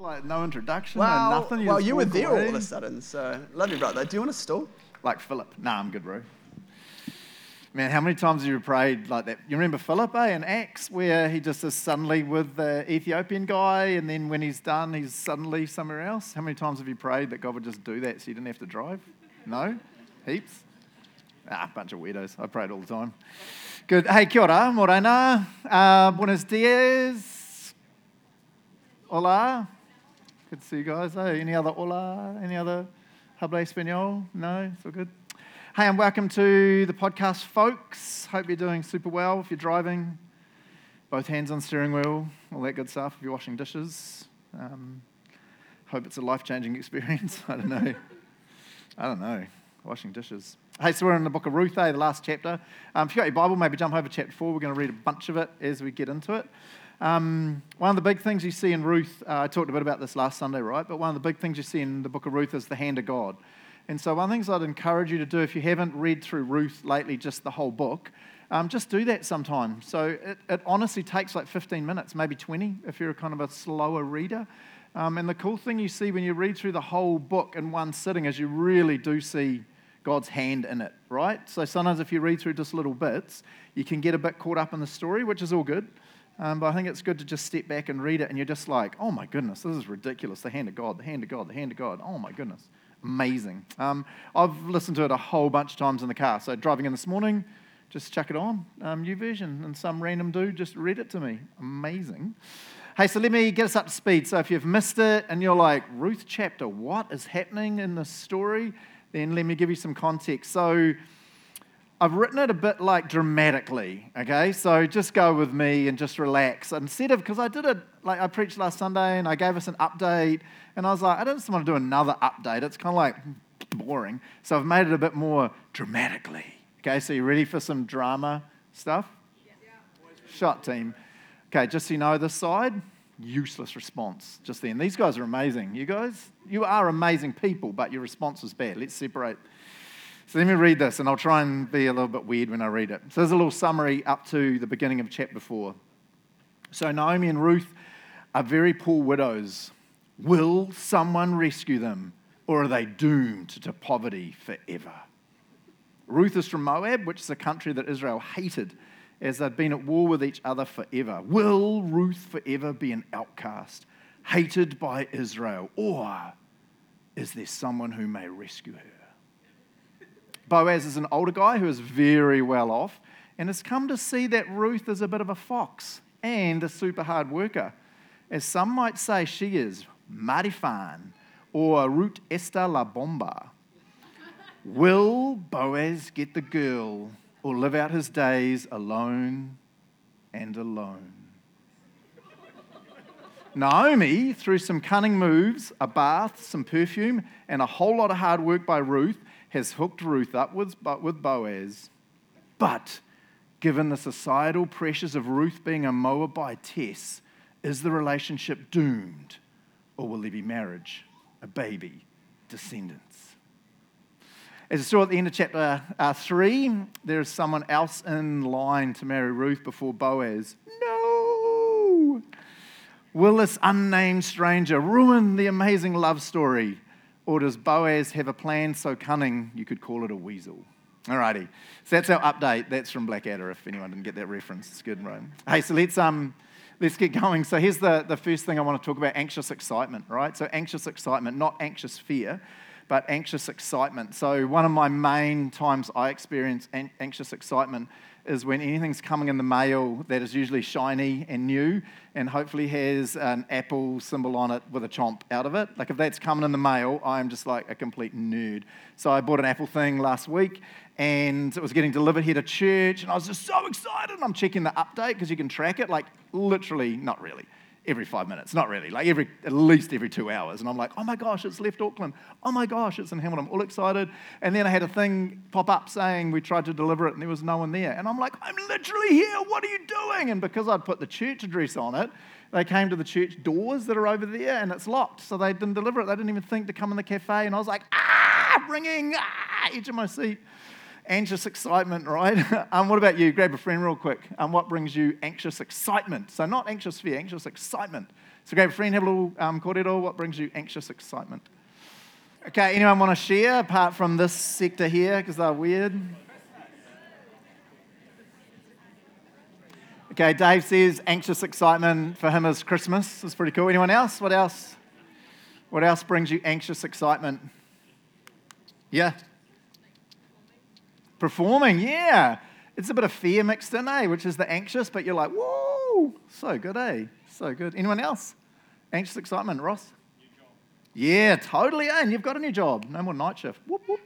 Like no introduction, Well, no nothing. well, you were there all of a sudden, so love you, brother. Do you want a stool? Like Philip. Nah, I'm good, bro. Man, how many times have you prayed like that? You remember Philip, eh, in Acts, where he just is suddenly with the Ethiopian guy, and then when he's done, he's suddenly somewhere else? How many times have you prayed that God would just do that so you didn't have to drive? No? Heaps? Ah, bunch of weirdos. I prayed all the time. Good. Hey, kia ora, morena. Uh, buenos dias. Hola. Good to see you guys. Hey, any other hola? Any other habla español? No? It's all good. Hey, and welcome to the podcast, folks. Hope you're doing super well. If you're driving, both hands on steering wheel, all that good stuff. If you're washing dishes, um, hope it's a life changing experience. I don't know. I don't know. Washing dishes. Hey, so we're in the book of Ruth, eh, the last chapter. Um, if you've got your Bible, maybe jump over chapter four. We're going to read a bunch of it as we get into it. Um, one of the big things you see in Ruth, uh, I talked a bit about this last Sunday, right? But one of the big things you see in the book of Ruth is the hand of God. And so, one of the things I'd encourage you to do if you haven't read through Ruth lately, just the whole book, um, just do that sometime. So, it, it honestly takes like 15 minutes, maybe 20, if you're kind of a slower reader. Um, and the cool thing you see when you read through the whole book in one sitting is you really do see God's hand in it, right? So sometimes if you read through just little bits, you can get a bit caught up in the story, which is all good. Um, but I think it's good to just step back and read it, and you're just like, oh my goodness, this is ridiculous. The hand of God, the hand of God, the hand of God. Oh my goodness. Amazing. Um, I've listened to it a whole bunch of times in the car. So driving in this morning, just chuck it on, um, new version, and some random dude just read it to me. Amazing. Hey, so let me get us up to speed. So if you've missed it and you're like, Ruth chapter, what is happening in this story? Then let me give you some context. So I've written it a bit like dramatically, okay? So just go with me and just relax. Instead of, because I did it, like I preached last Sunday and I gave us an update, and I was like, I don't just want to do another update. It's kind of like boring. So I've made it a bit more dramatically, okay? So you ready for some drama stuff? Shot team. Okay, just so you know, this side, useless response just then. These guys are amazing. You guys, you are amazing people, but your response was bad. Let's separate. So let me read this, and I'll try and be a little bit weird when I read it. So there's a little summary up to the beginning of chapter 4. So Naomi and Ruth are very poor widows. Will someone rescue them, or are they doomed to poverty forever? Ruth is from Moab, which is a country that Israel hated as they'd been at war with each other forever. Will Ruth forever be an outcast, hated by Israel, or is there someone who may rescue her? Boaz is an older guy who is very well off and has come to see that Ruth is a bit of a fox and a super hard worker. As some might say, she is marifan or Ruth esta la bomba. Will Boaz get the girl or live out his days alone and alone? Naomi, through some cunning moves, a bath, some perfume, and a whole lot of hard work by Ruth, has hooked Ruth up with, with Boaz. But given the societal pressures of Ruth being a Moabitess, is the relationship doomed? Or will there be marriage, a baby, descendants? As you saw at the end of chapter uh, 3, there is someone else in line to marry Ruth before Boaz. No! Will this unnamed stranger ruin the amazing love story? Or does Boaz have a plan so cunning you could call it a weasel? Alrighty, so that's our update. That's from Blackadder. If anyone didn't get that reference, it's good, right? Hey, so let's um, let's get going. So here's the the first thing I want to talk about: anxious excitement, right? So anxious excitement, not anxious fear, but anxious excitement. So one of my main times I experience an- anxious excitement is when anything's coming in the mail that is usually shiny and new and hopefully has an apple symbol on it with a chomp out of it. Like if that's coming in the mail, I'm just like a complete nerd. So I bought an apple thing last week and it was getting delivered here to church and I was just so excited. And I'm checking the update because you can track it like literally, not really every five minutes, not really, like every at least every two hours. And I'm like, oh my gosh, it's left Auckland. Oh my gosh, it's in Hamilton. I'm all excited. And then I had a thing pop up saying we tried to deliver it and there was no one there. And I'm like, I'm literally here. What are you doing? And because I'd put the church address on it, they came to the church doors that are over there and it's locked. So they didn't deliver it. They didn't even think to come in the cafe. And I was like, ah, ringing, ah, edge of my seat. Anxious excitement, right? um, what about you? Grab a friend real quick. Um, what brings you anxious excitement? So, not anxious fear, anxious excitement. So, grab a friend, have a little um, kōrero. What brings you anxious excitement? Okay, anyone want to share apart from this sector here because they're weird? Okay, Dave says anxious excitement for him is Christmas. It's pretty cool. Anyone else? What else? What else brings you anxious excitement? Yeah. Performing, yeah. It's a bit of fear mixed in, eh? Which is the anxious, but you're like, whoa, so good, eh? So good. Anyone else? Anxious excitement, Ross? Yeah, totally, eh? And you've got a new job. No more night shift. Whoop, whoop.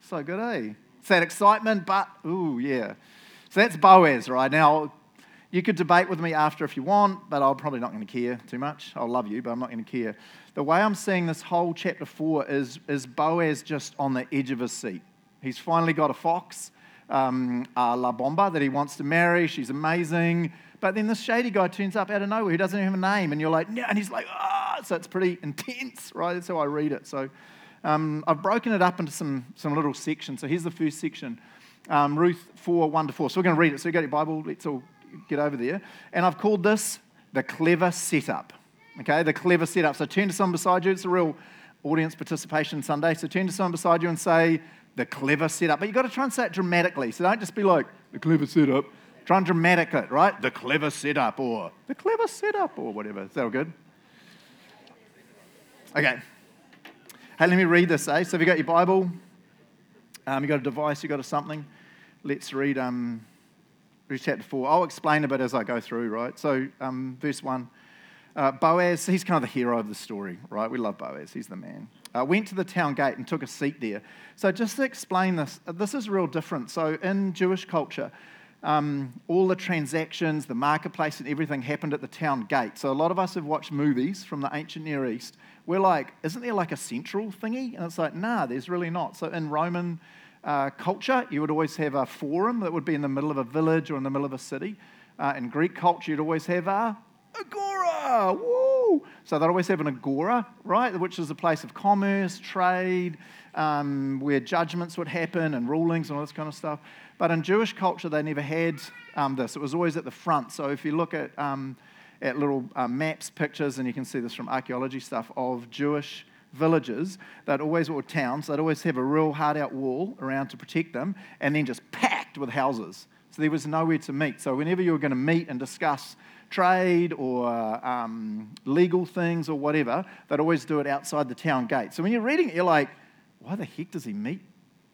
So good, eh? It's that excitement, but, ooh, yeah. So that's Boaz, right? Now, you could debate with me after if you want, but I'm probably not going to care too much. I'll love you, but I'm not going to care. The way I'm seeing this whole chapter four is, is Boaz just on the edge of his seat. He's finally got a fox, um, uh, La Bomba, that he wants to marry. She's amazing. But then this shady guy turns up out of nowhere who doesn't even have a name, and you're like, no, and he's like, ah, so it's pretty intense, right? That's how I read it. So um, I've broken it up into some, some little sections. So here's the first section um, Ruth 4 1 to 4. So we're going to read it. So you got your Bible, let's all get over there. And I've called this the clever setup. Okay, the clever setup. So turn to someone beside you. It's a real audience participation Sunday. So turn to someone beside you and say, the clever setup. But you've got to try and say it dramatically. So don't just be like, the clever setup. Try and dramatic it, right? The clever setup or the clever setup or whatever. Is that all good? Okay. Hey, let me read this, eh? So if you got your Bible? Um, you got a device, you got a something? Let's read, um, read chapter 4. I'll explain a bit as I go through, right? So, um, verse 1. Uh, Boaz, he's kind of the hero of the story, right? We love Boaz, he's the man. Uh, went to the town gate and took a seat there. So, just to explain this, uh, this is real different. So, in Jewish culture, um, all the transactions, the marketplace, and everything happened at the town gate. So, a lot of us have watched movies from the ancient Near East. We're like, isn't there like a central thingy? And it's like, nah, there's really not. So, in Roman uh, culture, you would always have a forum that would be in the middle of a village or in the middle of a city. Uh, in Greek culture, you'd always have a agora. Woo! So they'd always have an agora, right, which is a place of commerce, trade, um, where judgments would happen and rulings and all this kind of stuff. But in Jewish culture, they never had um, this. It was always at the front. So if you look at, um, at little uh, maps, pictures, and you can see this from archaeology stuff of Jewish villages, they'd always, or towns, they'd always have a real hard out wall around to protect them and then just packed with houses. So there was nowhere to meet. So whenever you were going to meet and discuss trade or um, legal things or whatever, they'd always do it outside the town gate. So when you're reading it, you're like, why the heck does he meet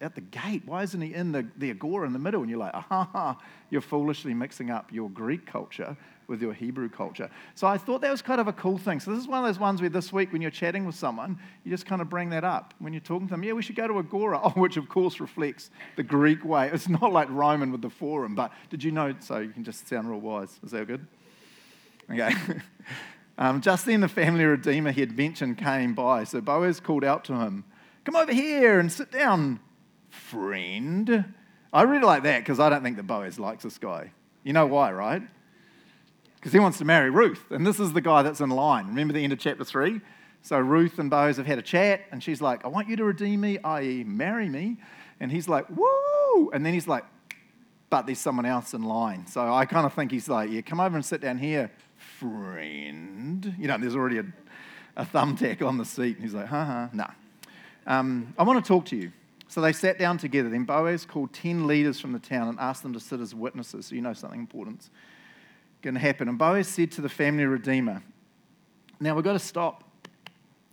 at the gate? Why isn't he in the, the agora in the middle? And you're like, aha, ha ha, you're foolishly mixing up your Greek culture with your Hebrew culture. So I thought that was kind of a cool thing. So this is one of those ones where this week when you're chatting with someone, you just kind of bring that up. When you're talking to them, yeah, we should go to Agora, oh, which of course reflects the Greek way. It's not like Roman with the forum, but did you know? So you can just sound real wise. Is that good? Okay. um, just then the family redeemer he had mentioned came by. So Boaz called out to him, Come over here and sit down, friend. I really like that because I don't think that Boaz likes this guy. You know why, right? Because he wants to marry Ruth. And this is the guy that's in line. Remember the end of chapter 3? So Ruth and Boaz have had a chat, and she's like, I want you to redeem me, i.e., marry me. And he's like, Woo! And then he's like, But there's someone else in line. So I kind of think he's like, Yeah, come over and sit down here friend. You know, there's already a, a thumbtack on the seat. And he's like, ha ha, nah. Um, I want to talk to you. So they sat down together. Then Boaz called 10 leaders from the town and asked them to sit as witnesses. So you know something important's going to happen. And Boaz said to the family redeemer, Now we've got to stop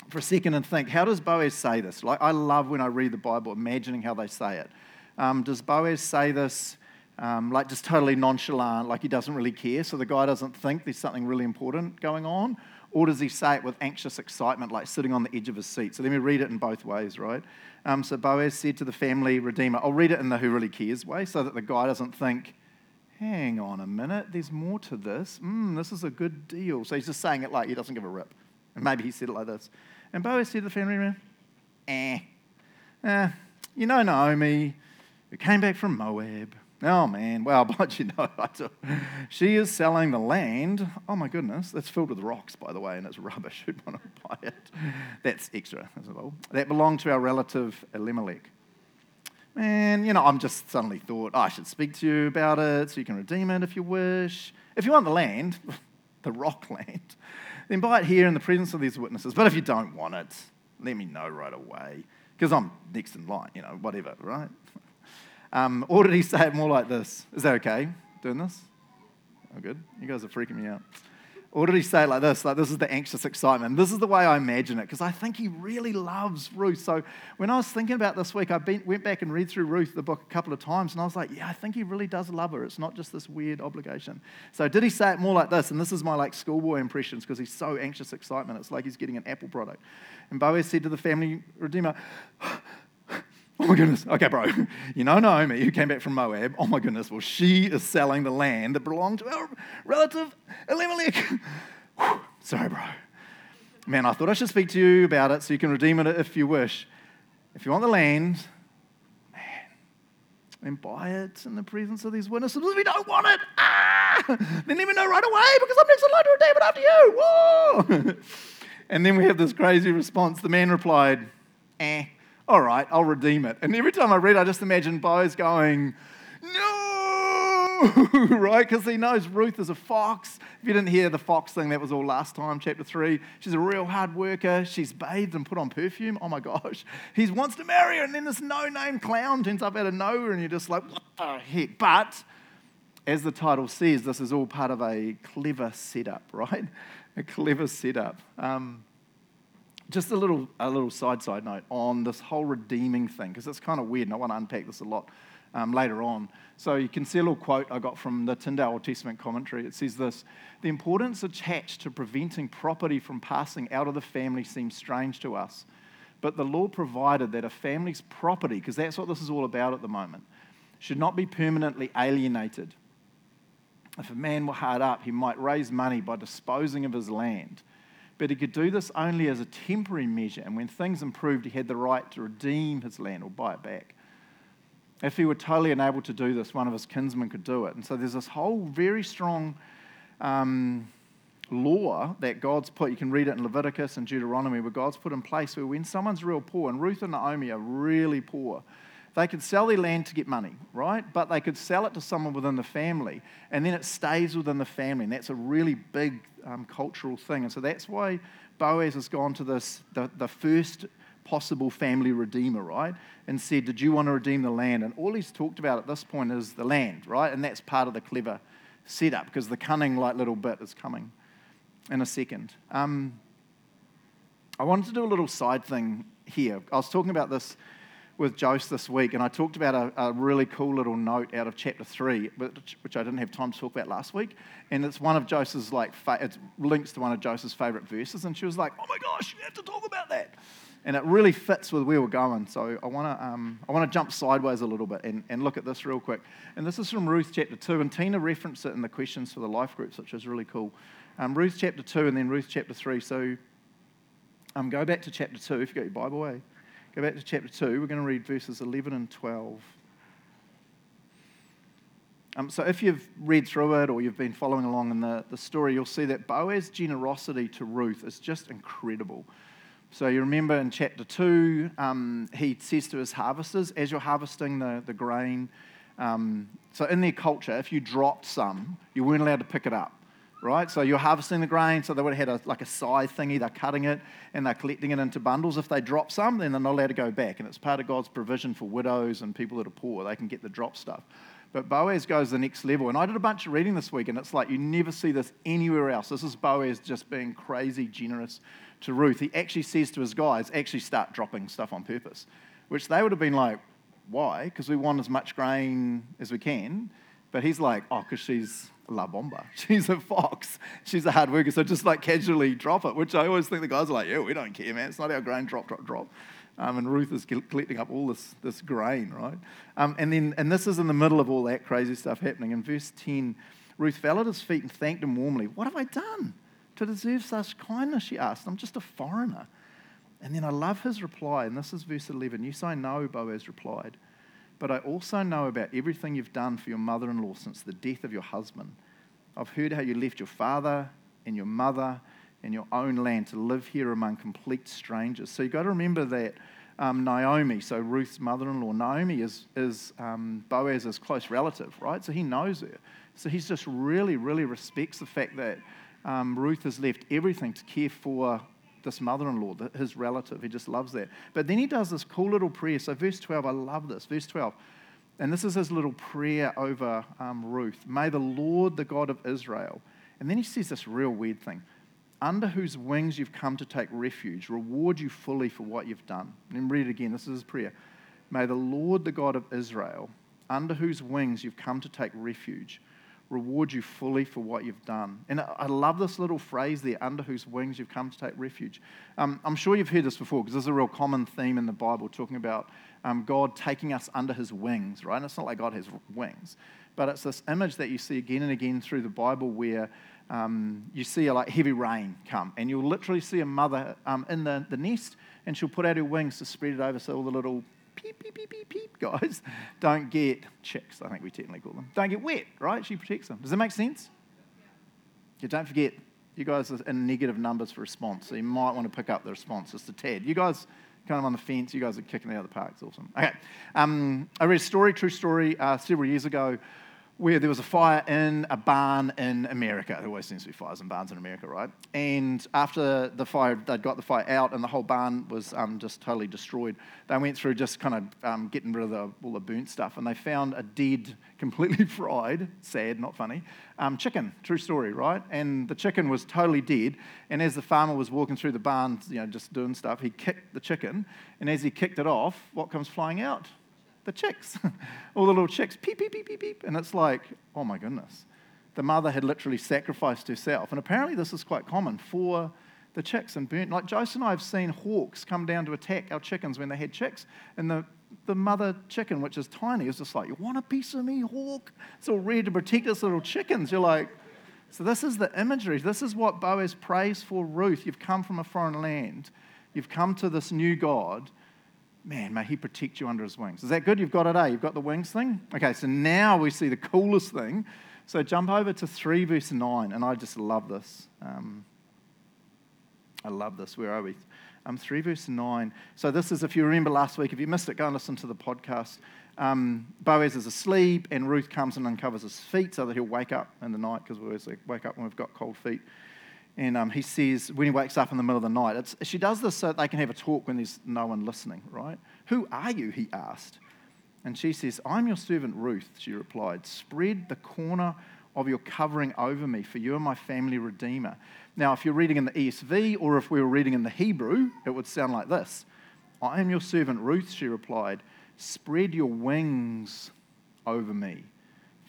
for a second and think, how does Boaz say this? Like, I love when I read the Bible, imagining how they say it. Um, does Boaz say this um, like just totally nonchalant, like he doesn't really care, so the guy doesn't think there's something really important going on? Or does he say it with anxious excitement, like sitting on the edge of his seat? So let me read it in both ways, right? Um, so Boaz said to the family redeemer, I'll read it in the who really cares way so that the guy doesn't think, hang on a minute, there's more to this. Mm, this is a good deal. So he's just saying it like he doesn't give a rip. And maybe he said it like this. And Boaz said to the family redeemer, eh, eh, you know Naomi, who came back from Moab Oh man, well, but you know, she is selling the land. Oh my goodness, that's filled with rocks, by the way, and it's rubbish. Who'd want to buy it? That's extra. That belonged to our relative Elimelech. Man, you know, I'm just suddenly thought, oh, I should speak to you about it so you can redeem it if you wish. If you want the land, the rock land, then buy it here in the presence of these witnesses. But if you don't want it, let me know right away because I'm next in line, you know, whatever, right? Um, or did he say it more like this? Is that okay doing this? Oh, good. You guys are freaking me out. Or did he say it like this? Like, this is the anxious excitement. This is the way I imagine it, because I think he really loves Ruth. So when I was thinking about this week, I been, went back and read through Ruth, the book, a couple of times, and I was like, yeah, I think he really does love her. It's not just this weird obligation. So did he say it more like this? And this is my like schoolboy impressions, because he's so anxious excitement. It's like he's getting an Apple product. And Boaz said to the family redeemer, Oh my goodness. Okay, bro. You know Naomi, who came back from Moab. Oh my goodness. Well, she is selling the land that belonged to our relative Elimelech. Sorry, bro. Man, I thought I should speak to you about it so you can redeem it if you wish. If you want the land, man, then buy it in the presence of these witnesses. You don't want it, ah, then let me know right away because I'm next in line to redeem it after you. Whoa. and then we have this crazy response. The man replied, eh all right, I'll redeem it. And every time I read, I just imagine Boaz going, no, right? Because he knows Ruth is a fox. If you didn't hear the fox thing, that was all last time, chapter three. She's a real hard worker. She's bathed and put on perfume. Oh my gosh. He wants to marry her, and then this no name clown turns up out of nowhere, and you're just like, what the heck? But as the title says, this is all part of a clever setup, right? A clever setup. Um, just a little, a little side side note on this whole redeeming thing, because it's kind of weird, and I want to unpack this a lot um, later on. So you can see a little quote I got from the Tyndale Old Testament commentary. It says this The importance attached to preventing property from passing out of the family seems strange to us. But the law provided that a family's property, because that's what this is all about at the moment, should not be permanently alienated. If a man were hard up, he might raise money by disposing of his land but he could do this only as a temporary measure, and when things improved, he had the right to redeem his land or buy it back. If he were totally unable to do this, one of his kinsmen could do it. And so there's this whole very strong um, law that God's put. You can read it in Leviticus and Deuteronomy, where God's put in place where when someone's real poor, and Ruth and Naomi are really poor, they could sell their land to get money, right? But they could sell it to someone within the family, and then it stays within the family. And that's a really big um, cultural thing. And so that's why Boaz has gone to this, the, the first possible family redeemer, right? And said, Did you want to redeem the land? And all he's talked about at this point is the land, right? And that's part of the clever setup because the cunning, like little bit, is coming in a second. Um, I wanted to do a little side thing here. I was talking about this with Jose this week, and I talked about a, a, really cool little note out of chapter three, which, which, I didn't have time to talk about last week. And it's one of Jose's like, fa- it links to one of Jose's favorite verses, and she was like, "Oh my gosh, you have to talk about that." And it really fits with where we're going. So I want to um, I want to jump sideways a little bit and, and look at this real quick. And this is from Ruth chapter two, and Tina referenced it in the questions for the life groups, which is really cool. Um, Ruth chapter two, and then Ruth chapter three. So um, go back to chapter two if you got your Bible. Eh? Go back to chapter 2. We're going to read verses 11 and 12. Um, so, if you've read through it or you've been following along in the, the story, you'll see that Boaz's generosity to Ruth is just incredible. So, you remember in chapter 2, um, he says to his harvesters, as you're harvesting the, the grain, um, so in their culture, if you dropped some, you weren't allowed to pick it up right? So you're harvesting the grain, so they would have had a, like a scythe thingy, they're cutting it and they're collecting it into bundles. If they drop some, then they're not allowed to go back. And it's part of God's provision for widows and people that are poor. They can get the drop stuff. But Boaz goes the next level. And I did a bunch of reading this week, and it's like you never see this anywhere else. This is Boaz just being crazy generous to Ruth. He actually says to his guys, actually start dropping stuff on purpose, which they would have been like, why? Because we want as much grain as we can. But he's like, oh, because she's La Bomba. She's a fox. She's a hard worker. So just like casually drop it, which I always think the guys are like, yeah, we don't care, man. It's not our grain. Drop, drop, drop. Um, and Ruth is collecting up all this, this grain, right? Um, and then, and this is in the middle of all that crazy stuff happening. In verse 10, Ruth fell at his feet and thanked him warmly. What have I done to deserve such kindness? She asked. I'm just a foreigner. And then I love his reply, and this is verse 11. Yes, I know, Boaz replied. But I also know about everything you've done for your mother in law since the death of your husband. I've heard how you left your father and your mother and your own land to live here among complete strangers. So you've got to remember that um, Naomi, so Ruth's mother in law. Naomi is, is um, Boaz's close relative, right? So he knows her. So he's just really, really respects the fact that um, Ruth has left everything to care for this mother in law, his relative. He just loves that. But then he does this cool little prayer. So, verse 12, I love this. Verse 12. And this is his little prayer over um, Ruth. May the Lord, the God of Israel, and then he says this real weird thing under whose wings you've come to take refuge, reward you fully for what you've done. And then read it again. This is his prayer. May the Lord, the God of Israel, under whose wings you've come to take refuge, reward you fully for what you've done. And I love this little phrase there, under whose wings you've come to take refuge. Um, I'm sure you've heard this before because this is a real common theme in the Bible, talking about um, God taking us under his wings, right? And it's not like God has wings, but it's this image that you see again and again through the Bible where um, you see a like heavy rain come, and you'll literally see a mother um, in the, the nest, and she'll put out her wings to spread it over so all the little peep, peep, peep, peep, peep guys don't get chicks, I think we technically call them, don't get wet, right? She protects them. Does that make sense? Yeah, don't forget, you guys are in negative numbers for response, so you might want to pick up the response just a tad. You guys kind of on the fence, you guys are kicking it out of the park. It's awesome. Okay. Um, I read a story, true story, uh, several years ago where there was a fire in a barn in America. There always seems to be fires in barns in America, right? And after the fire, they'd got the fire out and the whole barn was um, just totally destroyed. They went through just kind of um, getting rid of the, all the burnt stuff and they found a dead, completely fried, sad, not funny, um, chicken. True story, right? And the chicken was totally dead. And as the farmer was walking through the barn, you know, just doing stuff, he kicked the chicken. And as he kicked it off, what comes flying out? The chicks, all the little chicks, peep, peep, peep, peep, peep. And it's like, oh my goodness. The mother had literally sacrificed herself. And apparently, this is quite common for the chicks and burnt. Like Joseph and I have seen hawks come down to attack our chickens when they had chicks. And the, the mother chicken, which is tiny, is just like, You want a piece of me, hawk? It's all ready to protect its little chickens. You're like, So, this is the imagery. This is what Boaz prays for Ruth. You've come from a foreign land, you've come to this new God man, may he protect you under his wings. Is that good? You've got it, eh? You've got the wings thing? Okay, so now we see the coolest thing. So jump over to 3 verse 9, and I just love this. Um, I love this. Where are we? Um, 3 verse 9. So this is, if you remember last week, if you missed it, go and listen to the podcast. Um, Boaz is asleep, and Ruth comes and uncovers his feet so that he'll wake up in the night, because we always wake up when we've got cold feet. And um, he says, when he wakes up in the middle of the night, she does this so that they can have a talk when there's no one listening, right? Who are you? He asked. And she says, I'm your servant Ruth, she replied. Spread the corner of your covering over me, for you are my family redeemer. Now, if you're reading in the ESV or if we were reading in the Hebrew, it would sound like this I am your servant Ruth, she replied. Spread your wings over me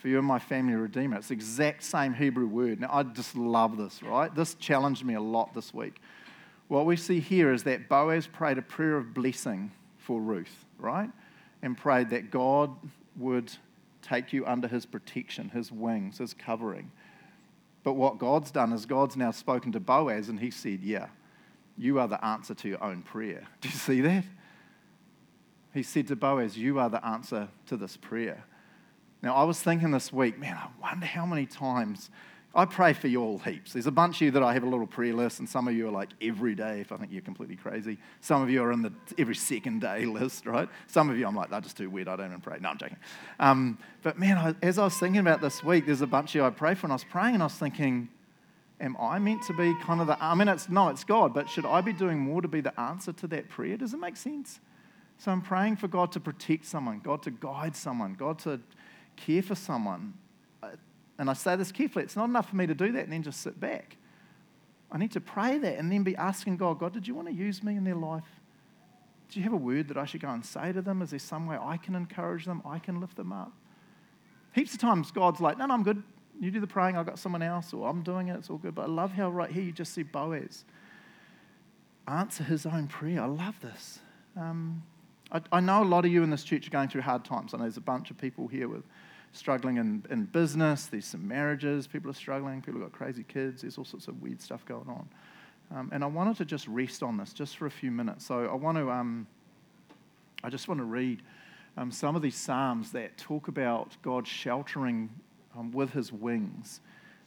for you are my family redeemer. It's the exact same Hebrew word. Now, I just love this, right? This challenged me a lot this week. What we see here is that Boaz prayed a prayer of blessing for Ruth, right? And prayed that God would take you under his protection, his wings, his covering. But what God's done is God's now spoken to Boaz and he said, Yeah, you are the answer to your own prayer. Do you see that? He said to Boaz, You are the answer to this prayer. Now, I was thinking this week, man, I wonder how many times I pray for you all heaps. There's a bunch of you that I have a little prayer list, and some of you are like every day, if I think you're completely crazy. Some of you are in the every second day list, right? Some of you, I'm like, they're just too weird, I don't even pray. No, I'm joking. Um, but man, I, as I was thinking about this week, there's a bunch of you I pray for, and I was praying, and I was thinking, am I meant to be kind of the, I mean, it's no, it's God, but should I be doing more to be the answer to that prayer? Does it make sense? So I'm praying for God to protect someone, God to guide someone, God to care for someone, uh, and I say this carefully, it's not enough for me to do that and then just sit back. I need to pray that and then be asking God, God, did you want to use me in their life? Do you have a word that I should go and say to them? Is there some way I can encourage them? I can lift them up? Heaps of times God's like, no, no, I'm good. You do the praying, I've got someone else, or I'm doing it, it's all good. But I love how right here you just see Boaz answer his own prayer. I love this. Um, I, I, know a lot of you in this church are going through hard times. I know there's a bunch of people here with struggling in, in business. There's some marriages. People are struggling. People have got crazy kids. There's all sorts of weird stuff going on. Um, and I wanted to just rest on this just for a few minutes. So I want to, um, I just want to read um, some of these psalms that talk about God sheltering um, with His wings.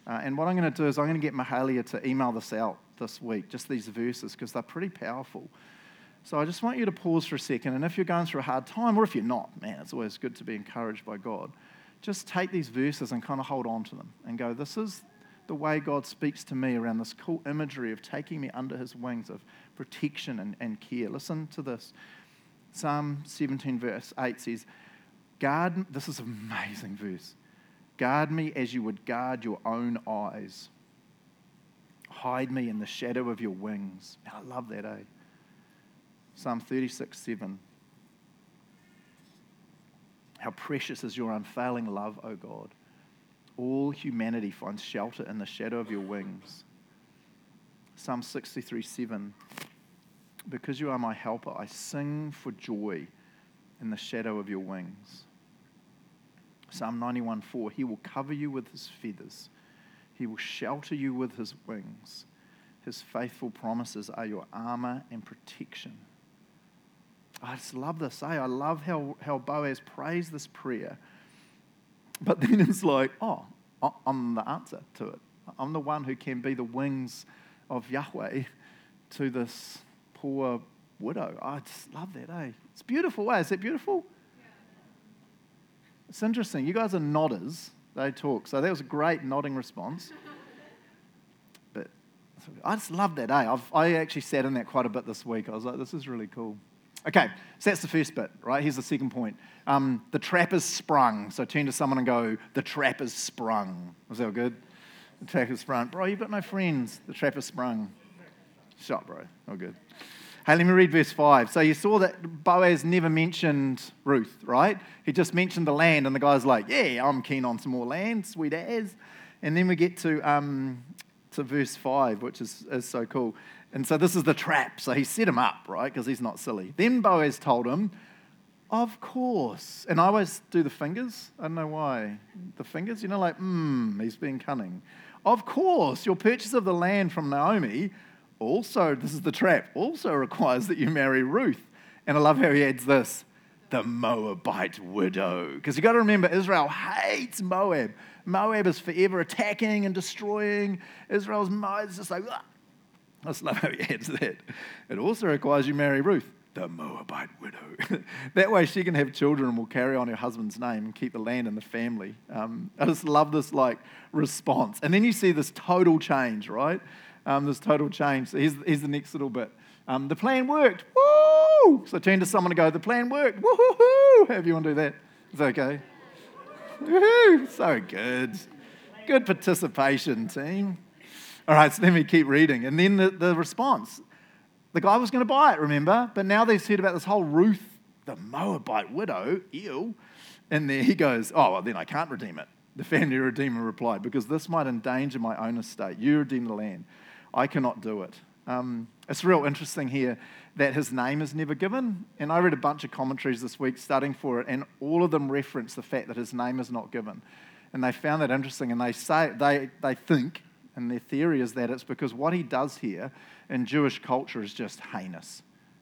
Uh, and what I'm going to do is I'm going to get Mahalia to email this out this week, just these verses, because they're pretty powerful. So I just want you to pause for a second. And if you're going through a hard time, or if you're not, man, it's always good to be encouraged by God. Just take these verses and kind of hold on to them and go, this is the way God speaks to me around this cool imagery of taking me under his wings of protection and, and care. Listen to this. Psalm 17, verse 8 says, Guard, this is an amazing verse. Guard me as you would guard your own eyes. Hide me in the shadow of your wings. I love that, eh? Psalm 36 7. How precious is your unfailing love, O God. All humanity finds shelter in the shadow of your wings. Psalm 63 7. Because you are my helper, I sing for joy in the shadow of your wings. Psalm 91 4. He will cover you with his feathers, he will shelter you with his wings. His faithful promises are your armor and protection. I just love this. Eh? I love how, how Boaz prays this prayer. But then it's like, oh, I'm the answer to it. I'm the one who can be the wings of Yahweh to this poor widow. I just love that, eh? It's beautiful, eh? Is that beautiful? It's interesting. You guys are nodders. They talk. So that was a great nodding response. But I just love that, eh? I've, I actually sat in that quite a bit this week. I was like, this is really cool. Okay, so that's the first bit, right? Here's the second point. Um, the trap is sprung. So turn to someone and go, the trap is sprung. Was that good? The trap is sprung. Bro, you've got no friends. The trap is sprung. Shot, bro. All good. Hey, let me read verse 5. So you saw that Boaz never mentioned Ruth, right? He just mentioned the land, and the guy's like, yeah, I'm keen on some more land, sweet as. And then we get to, um, to verse 5, which is, is so cool. And so this is the trap. So he set him up, right? Because he's not silly. Then Boaz told him, Of course. And I always do the fingers. I don't know why. The fingers, you know, like, mmm, he's being cunning. Of course, your purchase of the land from Naomi also, this is the trap, also requires that you marry Ruth. And I love how he adds this the Moabite widow. Because you've got to remember, Israel hates Moab. Moab is forever attacking and destroying. Israel's Moab is just like, I just love how he adds that. It also requires you marry Ruth, the Moabite widow. that way she can have children and will carry on her husband's name and keep the land and the family. Um, I just love this like response. And then you see this total change, right? Um, this total change. So here's, here's the next little bit. Um, the plan worked. Woo! So turn to someone and go, the plan worked. Woo-hoo-hoo! However you want to do that. That okay? Woo-hoo! So good. Good participation, team. All right, so let me keep reading. And then the, the response the guy was going to buy it, remember? But now they've heard about this whole Ruth, the Moabite widow, ew. And there he goes, oh, well, then I can't redeem it. The family redeemer replied, because this might endanger my own estate. You redeem the land. I cannot do it. Um, it's real interesting here that his name is never given. And I read a bunch of commentaries this week studying for it, and all of them reference the fact that his name is not given. And they found that interesting, and they say they, they think and their theory is that it's because what he does here in Jewish culture is just heinous.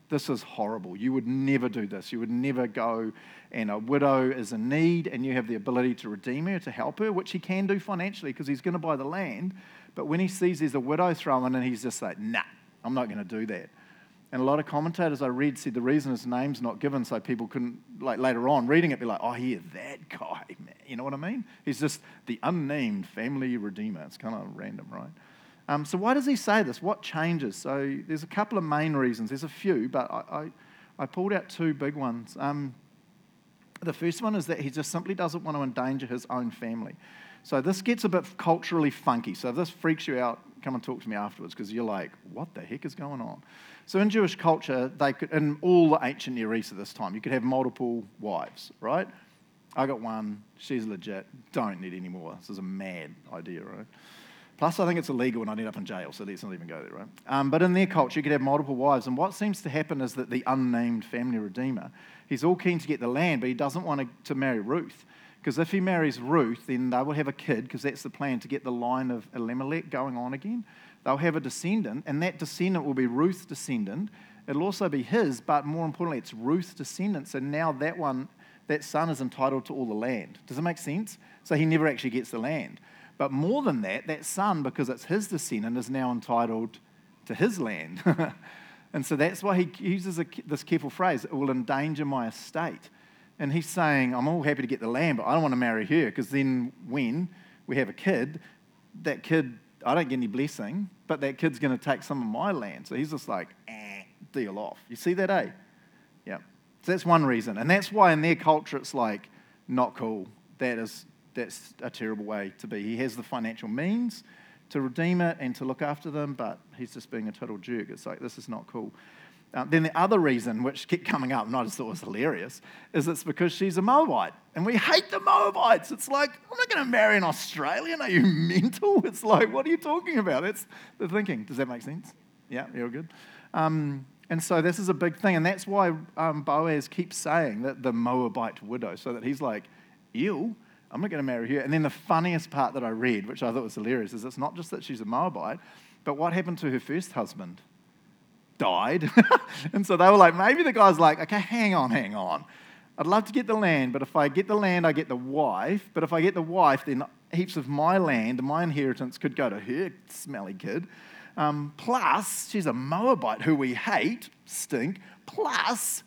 This is horrible. You would never do this. You would never go and a widow is in need and you have the ability to redeem her, to help her, which he can do financially because he's going to buy the land. But when he sees there's a widow thrown in, he's just like, nah, I'm not going to do that. And a lot of commentators I read said the reason his name's not given so people couldn't, like later on, reading it, be like, oh, yeah, that guy, man. You know what I mean? He's just the unnamed family redeemer. It's kind of random, right? Um, so why does he say this? What changes? So there's a couple of main reasons. There's a few, but I, I, I pulled out two big ones. Um, the first one is that he just simply doesn't want to endanger his own family. So this gets a bit culturally funky. So if this freaks you out, come and talk to me afterwards because you're like, what the heck is going on? So in Jewish culture, they could, in all the ancient Near East at this time, you could have multiple wives, right? I got one, she's legit, don't need any more. This is a mad idea, right? Plus, I think it's illegal and I'd end up in jail, so let's not even go there, right? Um, but in their culture, you could have multiple wives, and what seems to happen is that the unnamed family redeemer, he's all keen to get the land, but he doesn't want to, to marry Ruth. Because if he marries Ruth, then they will have a kid, because that's the plan to get the line of Elimelech going on again. They'll have a descendant, and that descendant will be Ruth's descendant. It'll also be his, but more importantly, it's Ruth's descendant. So now that one, that son is entitled to all the land. Does it make sense? So he never actually gets the land. But more than that, that son, because it's his descendant, is now entitled to his land. And so that's why he uses a, this careful phrase, it will endanger my estate. And he's saying, I'm all happy to get the land, but I don't want to marry her because then when we have a kid, that kid, I don't get any blessing, but that kid's going to take some of my land. So he's just like, eh, deal off. You see that, eh? Yeah. So that's one reason. And that's why in their culture it's like, not cool. That is, that's a terrible way to be. He has the financial means to redeem it and to look after them, but he's just being a total jerk. It's like, this is not cool. Uh, then the other reason, which kept coming up, and I just thought was hilarious, is it's because she's a Moabite. And we hate the Moabites. It's like, I'm not going to marry an Australian. Are you mental? It's like, what are you talking about? That's the thinking. Does that make sense? Yeah, you're good. Um, and so this is a big thing. And that's why um, Boaz keeps saying that the Moabite widow, so that he's like, ew, I'm not going to marry her. And then the funniest part that I read, which I thought was hilarious, is it's not just that she's a Moabite, but what happened to her first husband? Died. and so they were like, maybe the guy's like, okay, hang on, hang on. I'd love to get the land, but if I get the land, I get the wife. But if I get the wife, then heaps of my land, my inheritance could go to her smelly kid. Um, plus, she's a Moabite who we hate, stink. Plus,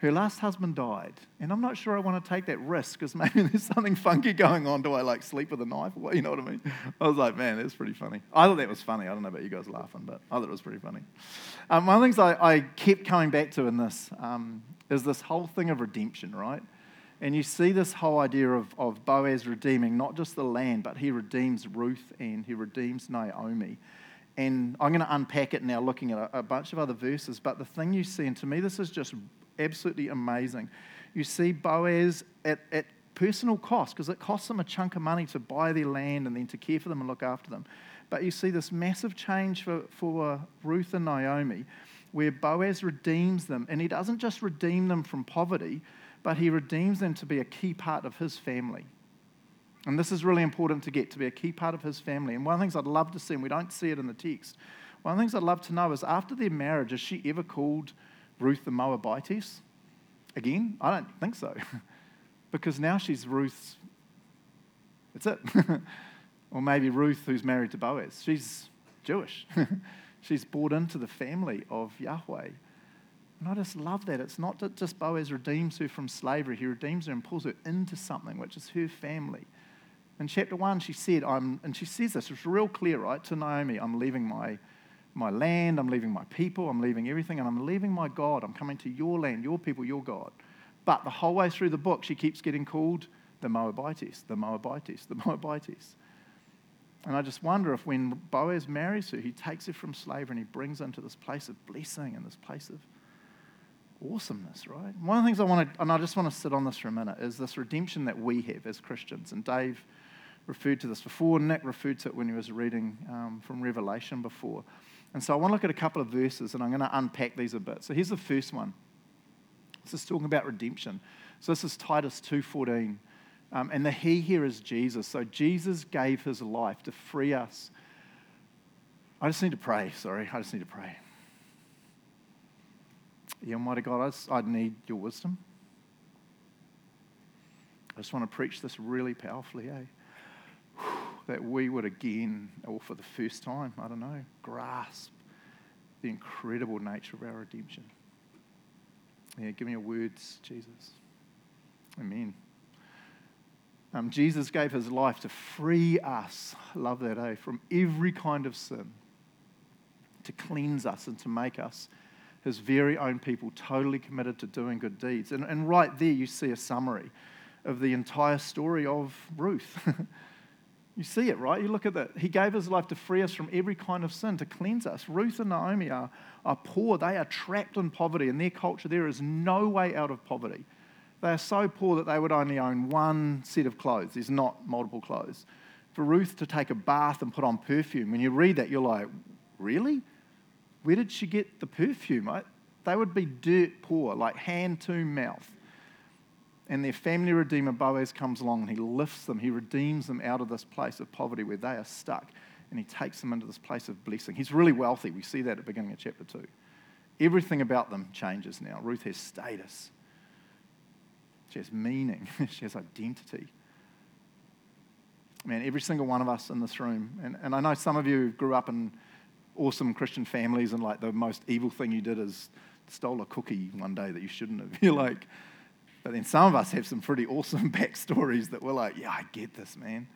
her last husband died. And I'm not sure I want to take that risk because maybe there's something funky going on. Do I like sleep with a knife or what? You know what I mean? I was like, man, that's pretty funny. I thought that was funny. I don't know about you guys laughing, but I thought it was pretty funny. Um, one of the things I, I, kept coming back to in this um, is this whole thing of redemption, right? And you see this whole idea of, of Boaz redeeming not just the land, but he redeems Ruth and he redeems Naomi. And I'm going to unpack it now looking at a, a bunch of other verses. But the thing you see, and to me, this is just absolutely amazing. You see Boaz at, at personal cost, because it costs them a chunk of money to buy their land and then to care for them and look after them. But you see this massive change for, for Ruth and Naomi, where Boaz redeems them. And he doesn't just redeem them from poverty, but he redeems them to be a key part of his family. And this is really important to get to be a key part of his family. And one of the things I'd love to see, and we don't see it in the text, one of the things I'd love to know is after their marriage, is she ever called Ruth the Moabites Again, I don't think so. because now she's Ruth's. That's it. or maybe Ruth, who's married to Boaz. She's Jewish. she's brought into the family of Yahweh. And I just love that. It's not that just Boaz redeems her from slavery, he redeems her and pulls her into something, which is her family. In chapter 1, she said, I'm, and she says this, it's real clear, right, to Naomi, I'm leaving my my land, I'm leaving my people, I'm leaving everything, and I'm leaving my God. I'm coming to your land, your people, your God. But the whole way through the book, she keeps getting called the Moabites, the Moabites, the Moabites. And I just wonder if when Boaz marries her, he takes her from slavery and he brings her into this place of blessing and this place of awesomeness, right? One of the things I want to, and I just want to sit on this for a minute, is this redemption that we have as Christians. And Dave referred to this before. Nick referred to it when he was reading um, from Revelation before. And so I want to look at a couple of verses and I'm going to unpack these a bit. So here's the first one. This is talking about redemption. So this is Titus 2.14. Um, and the he here is Jesus. So Jesus gave his life to free us. I just need to pray. Sorry, I just need to pray. Yeah, Almighty God, I, just, I need your wisdom. I just want to preach this really powerfully, eh? That we would again, or for the first time, I don't know, grasp the incredible nature of our redemption. Yeah, give me your words, Jesus. Amen. Um, Jesus gave his life to free us, love that, eh, from every kind of sin, to cleanse us and to make us his very own people, totally committed to doing good deeds. And, and right there, you see a summary of the entire story of Ruth. You see it, right? You look at that. He gave his life to free us from every kind of sin, to cleanse us. Ruth and Naomi are, are poor. They are trapped in poverty. In their culture, there is no way out of poverty. They are so poor that they would only own one set of clothes. There's not multiple clothes. For Ruth to take a bath and put on perfume, when you read that, you're like, really? Where did she get the perfume? They would be dirt poor, like hand to mouth and their family redeemer Boaz comes along and he lifts them, he redeems them out of this place of poverty where they are stuck, and he takes them into this place of blessing. He's really wealthy. We see that at the beginning of chapter 2. Everything about them changes now. Ruth has status, she has meaning, she has identity. Man, every single one of us in this room, and, and I know some of you grew up in awesome Christian families, and like the most evil thing you did is stole a cookie one day that you shouldn't have. You're like, but then some of us have some pretty awesome backstories that we're like, yeah, I get this, man.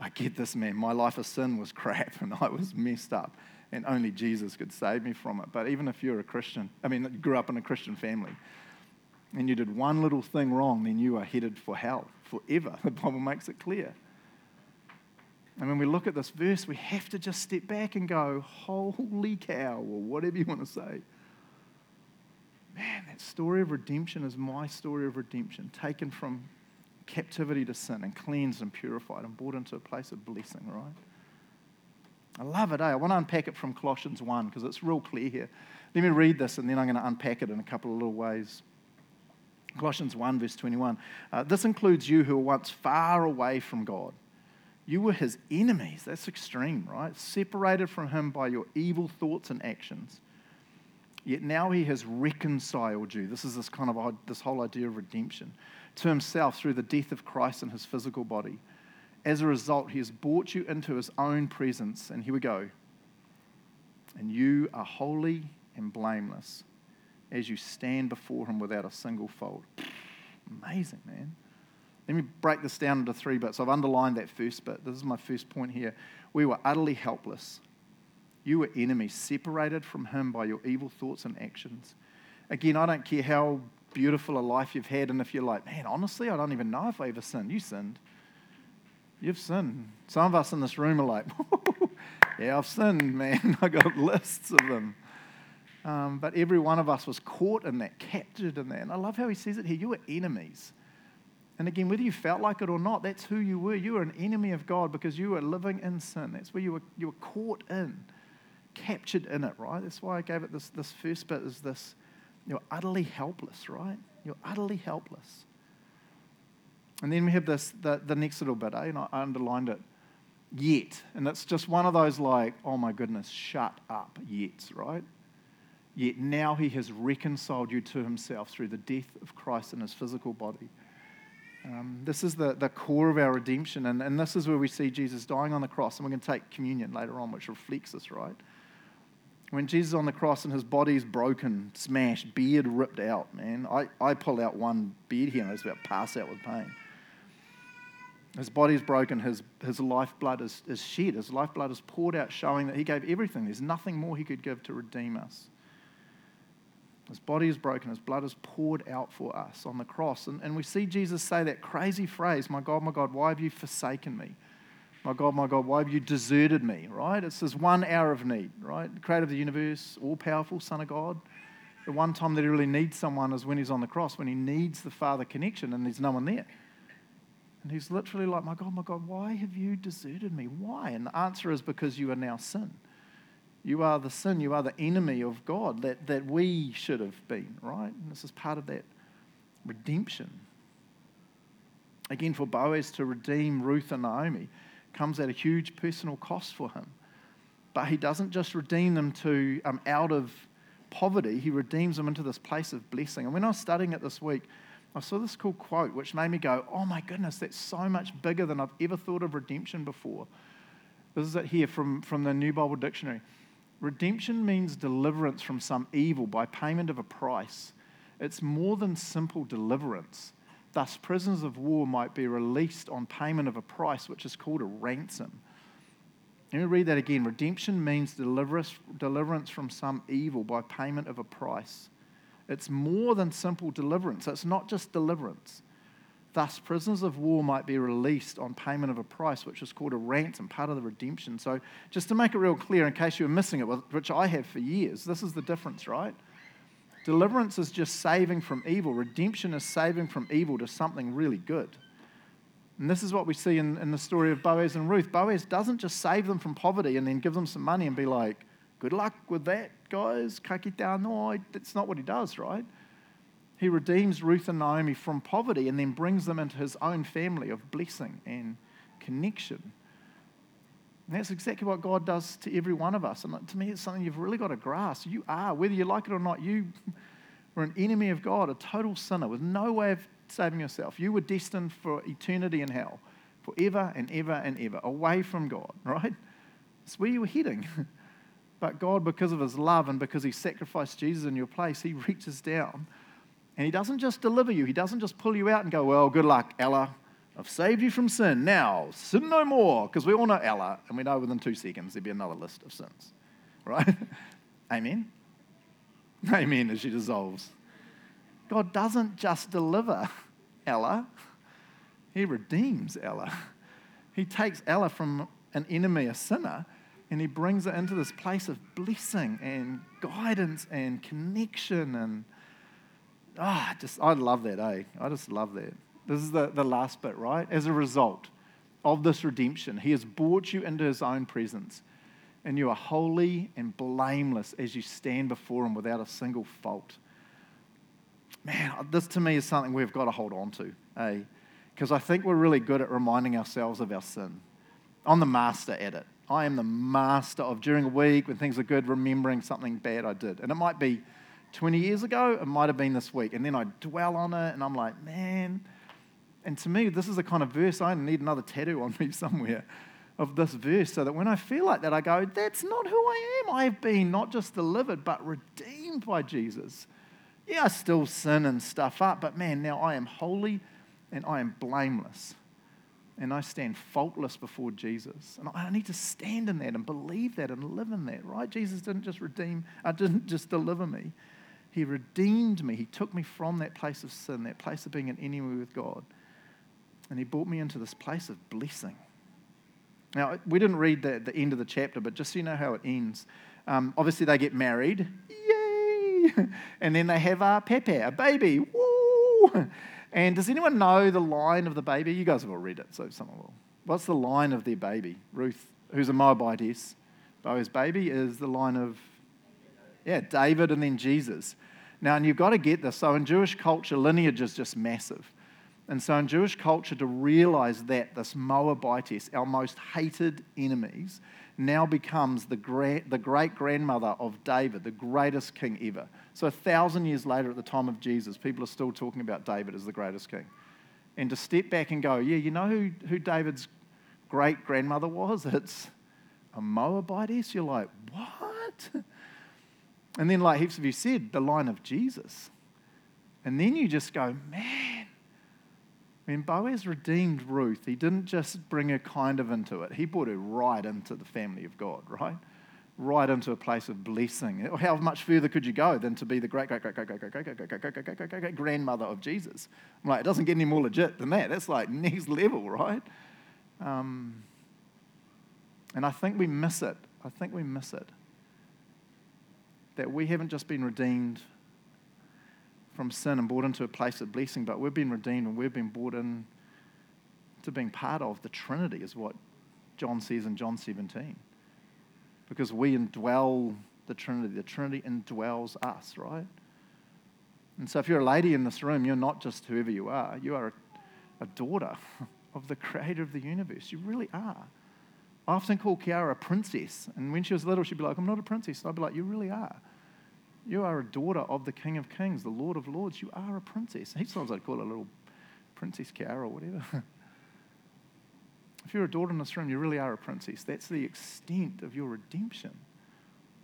I get this, man. My life of sin was crap and I was messed up, and only Jesus could save me from it. But even if you're a Christian, I mean, you grew up in a Christian family, and you did one little thing wrong, then you are headed for hell forever. The Bible makes it clear. And when we look at this verse, we have to just step back and go, holy cow, or whatever you want to say. Man, that story of redemption is my story of redemption, taken from captivity to sin and cleansed and purified and brought into a place of blessing, right? I love it, eh? I want to unpack it from Colossians 1 because it's real clear here. Let me read this and then I'm going to unpack it in a couple of little ways. Colossians 1, verse 21. Uh, this includes you who were once far away from God. You were his enemies. That's extreme, right? Separated from him by your evil thoughts and actions. Yet now he has reconciled you. This is this kind of this whole idea of redemption to himself through the death of Christ in his physical body. As a result, he has brought you into his own presence. And here we go. And you are holy and blameless as you stand before him without a single fault. Amazing, man. Let me break this down into three bits. I've underlined that first bit. This is my first point here. We were utterly helpless. You were enemies, separated from him by your evil thoughts and actions. Again, I don't care how beautiful a life you've had, and if you're like, man, honestly, I don't even know if I ever sinned. You sinned. You've sinned. Some of us in this room are like, yeah, I've sinned, man. I got lists of them. Um, but every one of us was caught in that, captured in that. And I love how he says it here. You were enemies. And again, whether you felt like it or not, that's who you were. You were an enemy of God because you were living in sin. That's where you were, you were caught in, captured in it, right? That's why I gave it this, this first bit is this you're utterly helpless, right? You're utterly helpless. And then we have this, the, the next little bit, eh? and I underlined it. Yet. And it's just one of those like, oh my goodness, shut up, yet, right? Yet now he has reconciled you to himself through the death of Christ in his physical body. Um, this is the, the core of our redemption, and, and this is where we see Jesus dying on the cross. And we're going to take communion later on, which reflects this, right? When Jesus is on the cross and his body's broken, smashed, beard ripped out, man. I, I pull out one beard here and I was about to pass out with pain. His body's broken, his, his lifeblood is, is shed, his lifeblood is poured out, showing that he gave everything. There's nothing more he could give to redeem us. His body is broken, his blood is poured out for us on the cross. And, and we see Jesus say that crazy phrase, My God, my God, why have you forsaken me? My God, my God, why have you deserted me? Right? It's this one hour of need, right? Creator of the universe, all powerful Son of God. The one time that he really needs someone is when he's on the cross, when he needs the Father connection and there's no one there. And he's literally like, My God, my God, why have you deserted me? Why? And the answer is because you are now sin. You are the sin, you are the enemy of God that, that we should have been, right? And this is part of that redemption. Again, for Boaz to redeem Ruth and Naomi comes at a huge personal cost for him. But he doesn't just redeem them to um, out of poverty, he redeems them into this place of blessing. And when I was studying it this week, I saw this cool quote which made me go, oh my goodness, that's so much bigger than I've ever thought of redemption before. This is it here from, from the New Bible Dictionary. Redemption means deliverance from some evil by payment of a price. It's more than simple deliverance. Thus, prisoners of war might be released on payment of a price, which is called a ransom. Let me read that again. Redemption means deliverance from some evil by payment of a price. It's more than simple deliverance, it's not just deliverance. Thus, prisoners of war might be released on payment of a price, which is called a ransom, part of the redemption. So, just to make it real clear, in case you were missing it, which I have for years, this is the difference, right? Deliverance is just saving from evil, redemption is saving from evil to something really good. And this is what we see in, in the story of Boaz and Ruth. Boaz doesn't just save them from poverty and then give them some money and be like, good luck with that, guys. No. That's not what he does, right? He redeems Ruth and Naomi from poverty and then brings them into his own family of blessing and connection. And that's exactly what God does to every one of us. And to me, it's something you've really got to grasp. You are, whether you like it or not, you were an enemy of God, a total sinner with no way of saving yourself. You were destined for eternity in hell, forever and ever and ever, away from God, right? It's where you were heading. but God, because of his love and because he sacrificed Jesus in your place, he reaches down and he doesn't just deliver you, he doesn't just pull you out and go, Well, good luck, Ella. I've saved you from sin. Now, sin no more. Because we all know Ella, and we know within two seconds there'd be another list of sins. Right? Amen. Amen as she dissolves. God doesn't just deliver Ella, He redeems Ella. He takes Ella from an enemy, a sinner, and He brings her into this place of blessing and guidance and connection. And ah, oh, just, I love that, eh? I just love that. This is the, the last bit, right? As a result of this redemption, He has brought you into His own presence and you are holy and blameless as you stand before Him without a single fault. Man, this to me is something we've got to hold on to, eh? Because I think we're really good at reminding ourselves of our sin. I'm the master at it. I am the master of during a week when things are good, remembering something bad I did. And it might be 20 years ago, it might have been this week. And then I dwell on it and I'm like, man. And to me, this is the kind of verse I need another tattoo on me somewhere of this verse so that when I feel like that, I go, that's not who I am. I've been not just delivered, but redeemed by Jesus. Yeah, I still sin and stuff up, but man, now I am holy and I am blameless. And I stand faultless before Jesus. And I need to stand in that and believe that and live in that, right? Jesus didn't just redeem, I uh, didn't just deliver me. He redeemed me. He took me from that place of sin, that place of being an enemy with God. And he brought me into this place of blessing now, we didn't read the, the end of the chapter, but just so you know how it ends. Um, obviously, they get married. Yay! And then they have a Pepe, a baby. Woo! And does anyone know the line of the baby? You guys have all read it, so someone will. What's the line of their baby? Ruth, who's a Moabitess. Boaz's baby is the line of, yeah, David and then Jesus. Now, and you've got to get this. So in Jewish culture, lineage is just massive. And so, in Jewish culture, to realize that this Moabites, our most hated enemies, now becomes the, gra- the great grandmother of David, the greatest king ever. So, a thousand years later, at the time of Jesus, people are still talking about David as the greatest king. And to step back and go, yeah, you know who, who David's great grandmother was? It's a Moabitess. You're like, what? And then, like heaps of you said, the line of Jesus. And then you just go, man when Boaz redeemed Ruth, he didn't just bring her kind of into it, he brought her right into the family of God, right? Right into a place of blessing. How much further could you go than to be the great, great, great, great, great, great, great, great, great, great, great, great, great, great grandmother of Jesus? I'm like, it doesn't get any more legit than that. That's like next level, right? Um, and I think we miss it. I think we miss it. That we haven't just been redeemed from sin and brought into a place of blessing, but we've been redeemed and we've been brought in to being part of the Trinity, is what John says in John 17. Because we indwell the Trinity, the Trinity indwells us, right? And so if you're a lady in this room, you're not just whoever you are, you are a, a daughter of the creator of the universe. You really are. I often call Kiara a princess. And when she was little, she'd be like, I'm not a princess. And I'd be like, You really are. You are a daughter of the King of Kings, the Lord of Lords. You are a princess. Each times I'd call her a little Princess Kiara or whatever. if you're a daughter in this room, you really are a princess. That's the extent of your redemption.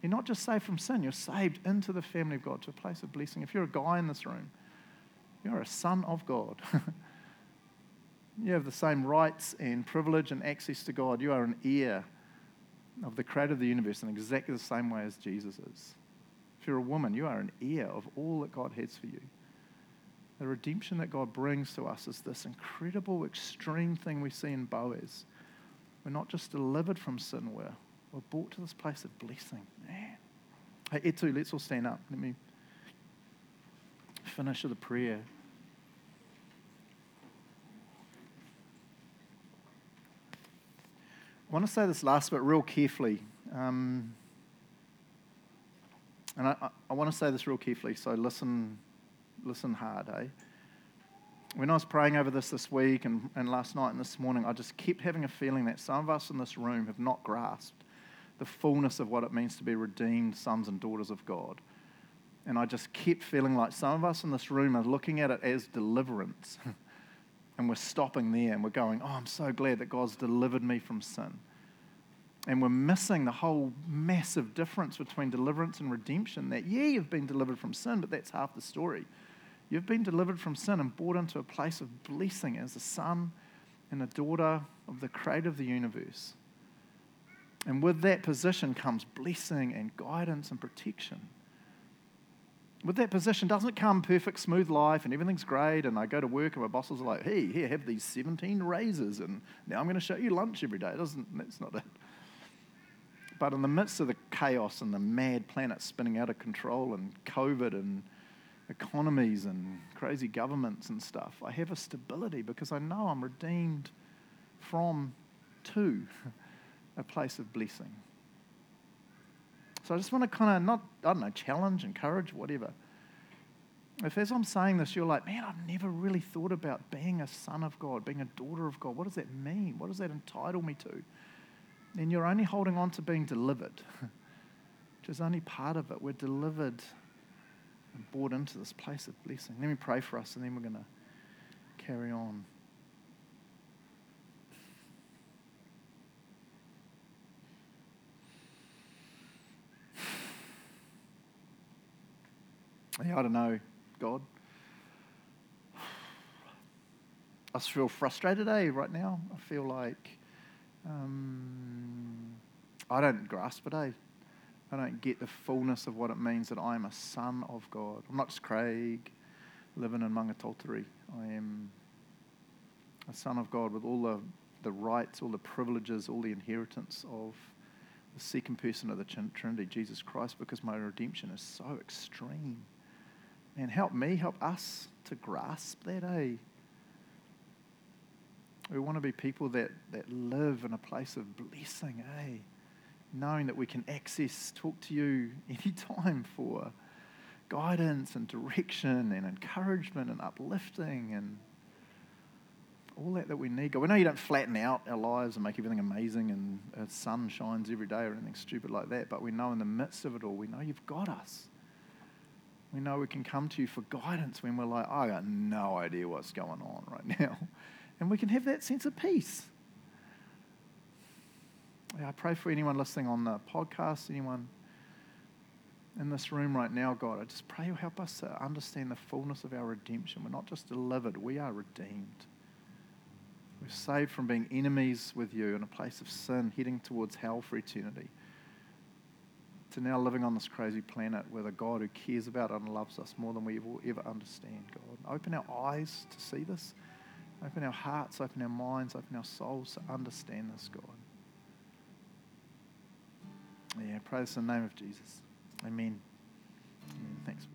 You're not just saved from sin, you're saved into the family of God, to a place of blessing. If you're a guy in this room, you're a son of God. you have the same rights and privilege and access to God. You are an heir of the creator of the universe in exactly the same way as Jesus is. If you're a woman, you are an heir of all that God has for you. The redemption that God brings to us is this incredible, extreme thing we see in Boaz. We're not just delivered from sin, we're, we're brought to this place of blessing. Man. Hey, Etu, let's all stand up. Let me finish with a prayer. I want to say this last bit real carefully. Um, and I, I want to say this real carefully, so listen, listen hard, eh? When I was praying over this this week and, and last night and this morning, I just kept having a feeling that some of us in this room have not grasped the fullness of what it means to be redeemed sons and daughters of God. And I just kept feeling like some of us in this room are looking at it as deliverance. and we're stopping there and we're going, oh, I'm so glad that God's delivered me from sin. And we're missing the whole massive difference between deliverance and redemption. That, yeah, you've been delivered from sin, but that's half the story. You've been delivered from sin and brought into a place of blessing as a son and a daughter of the creator of the universe. And with that position comes blessing and guidance and protection. With that position doesn't come perfect, smooth life and everything's great. And I go to work and my bosses are like, hey, here, have these 17 raises and now I'm going to show you lunch every day. It doesn't, that's not it. But in the midst of the chaos and the mad planet spinning out of control and COVID and economies and crazy governments and stuff, I have a stability because I know I'm redeemed from to a place of blessing. So I just want to kind of not, I don't know, challenge, encourage, whatever. If as I'm saying this, you're like, man, I've never really thought about being a son of God, being a daughter of God. What does that mean? What does that entitle me to? Then you're only holding on to being delivered, which is only part of it. We're delivered and brought into this place of blessing. Let me pray for us, and then we're going to carry on. Yeah, I don't know, God. I feel frustrated, eh, right now. I feel like um, I don't grasp it, eh? I don't get the fullness of what it means that I am a son of God. I'm not just Craig living in Maungatautari. I am a son of God with all the, the rights, all the privileges, all the inheritance of the second person of the Trinity, Jesus Christ, because my redemption is so extreme. And help me, help us to grasp that, eh? We want to be people that, that live in a place of blessing, eh? Knowing that we can access, talk to you anytime for guidance and direction and encouragement and uplifting and all that that we need. God, we know you don't flatten out our lives and make everything amazing and the sun shines every day or anything stupid like that, but we know in the midst of it all, we know you've got us. We know we can come to you for guidance when we're like, I got no idea what's going on right now. And we can have that sense of peace. I pray for anyone listening on the podcast, anyone in this room right now, God. I just pray you help us to understand the fullness of our redemption. We're not just delivered, we are redeemed. We're saved from being enemies with you in a place of sin, heading towards hell for eternity to now living on this crazy planet with a God who cares about and loves us more than we will ever understand, God. Open our eyes to see this. Open our hearts, open our minds, open our souls to understand this, God. Yeah, praise in the name of Jesus. Amen. Amen. Thanks.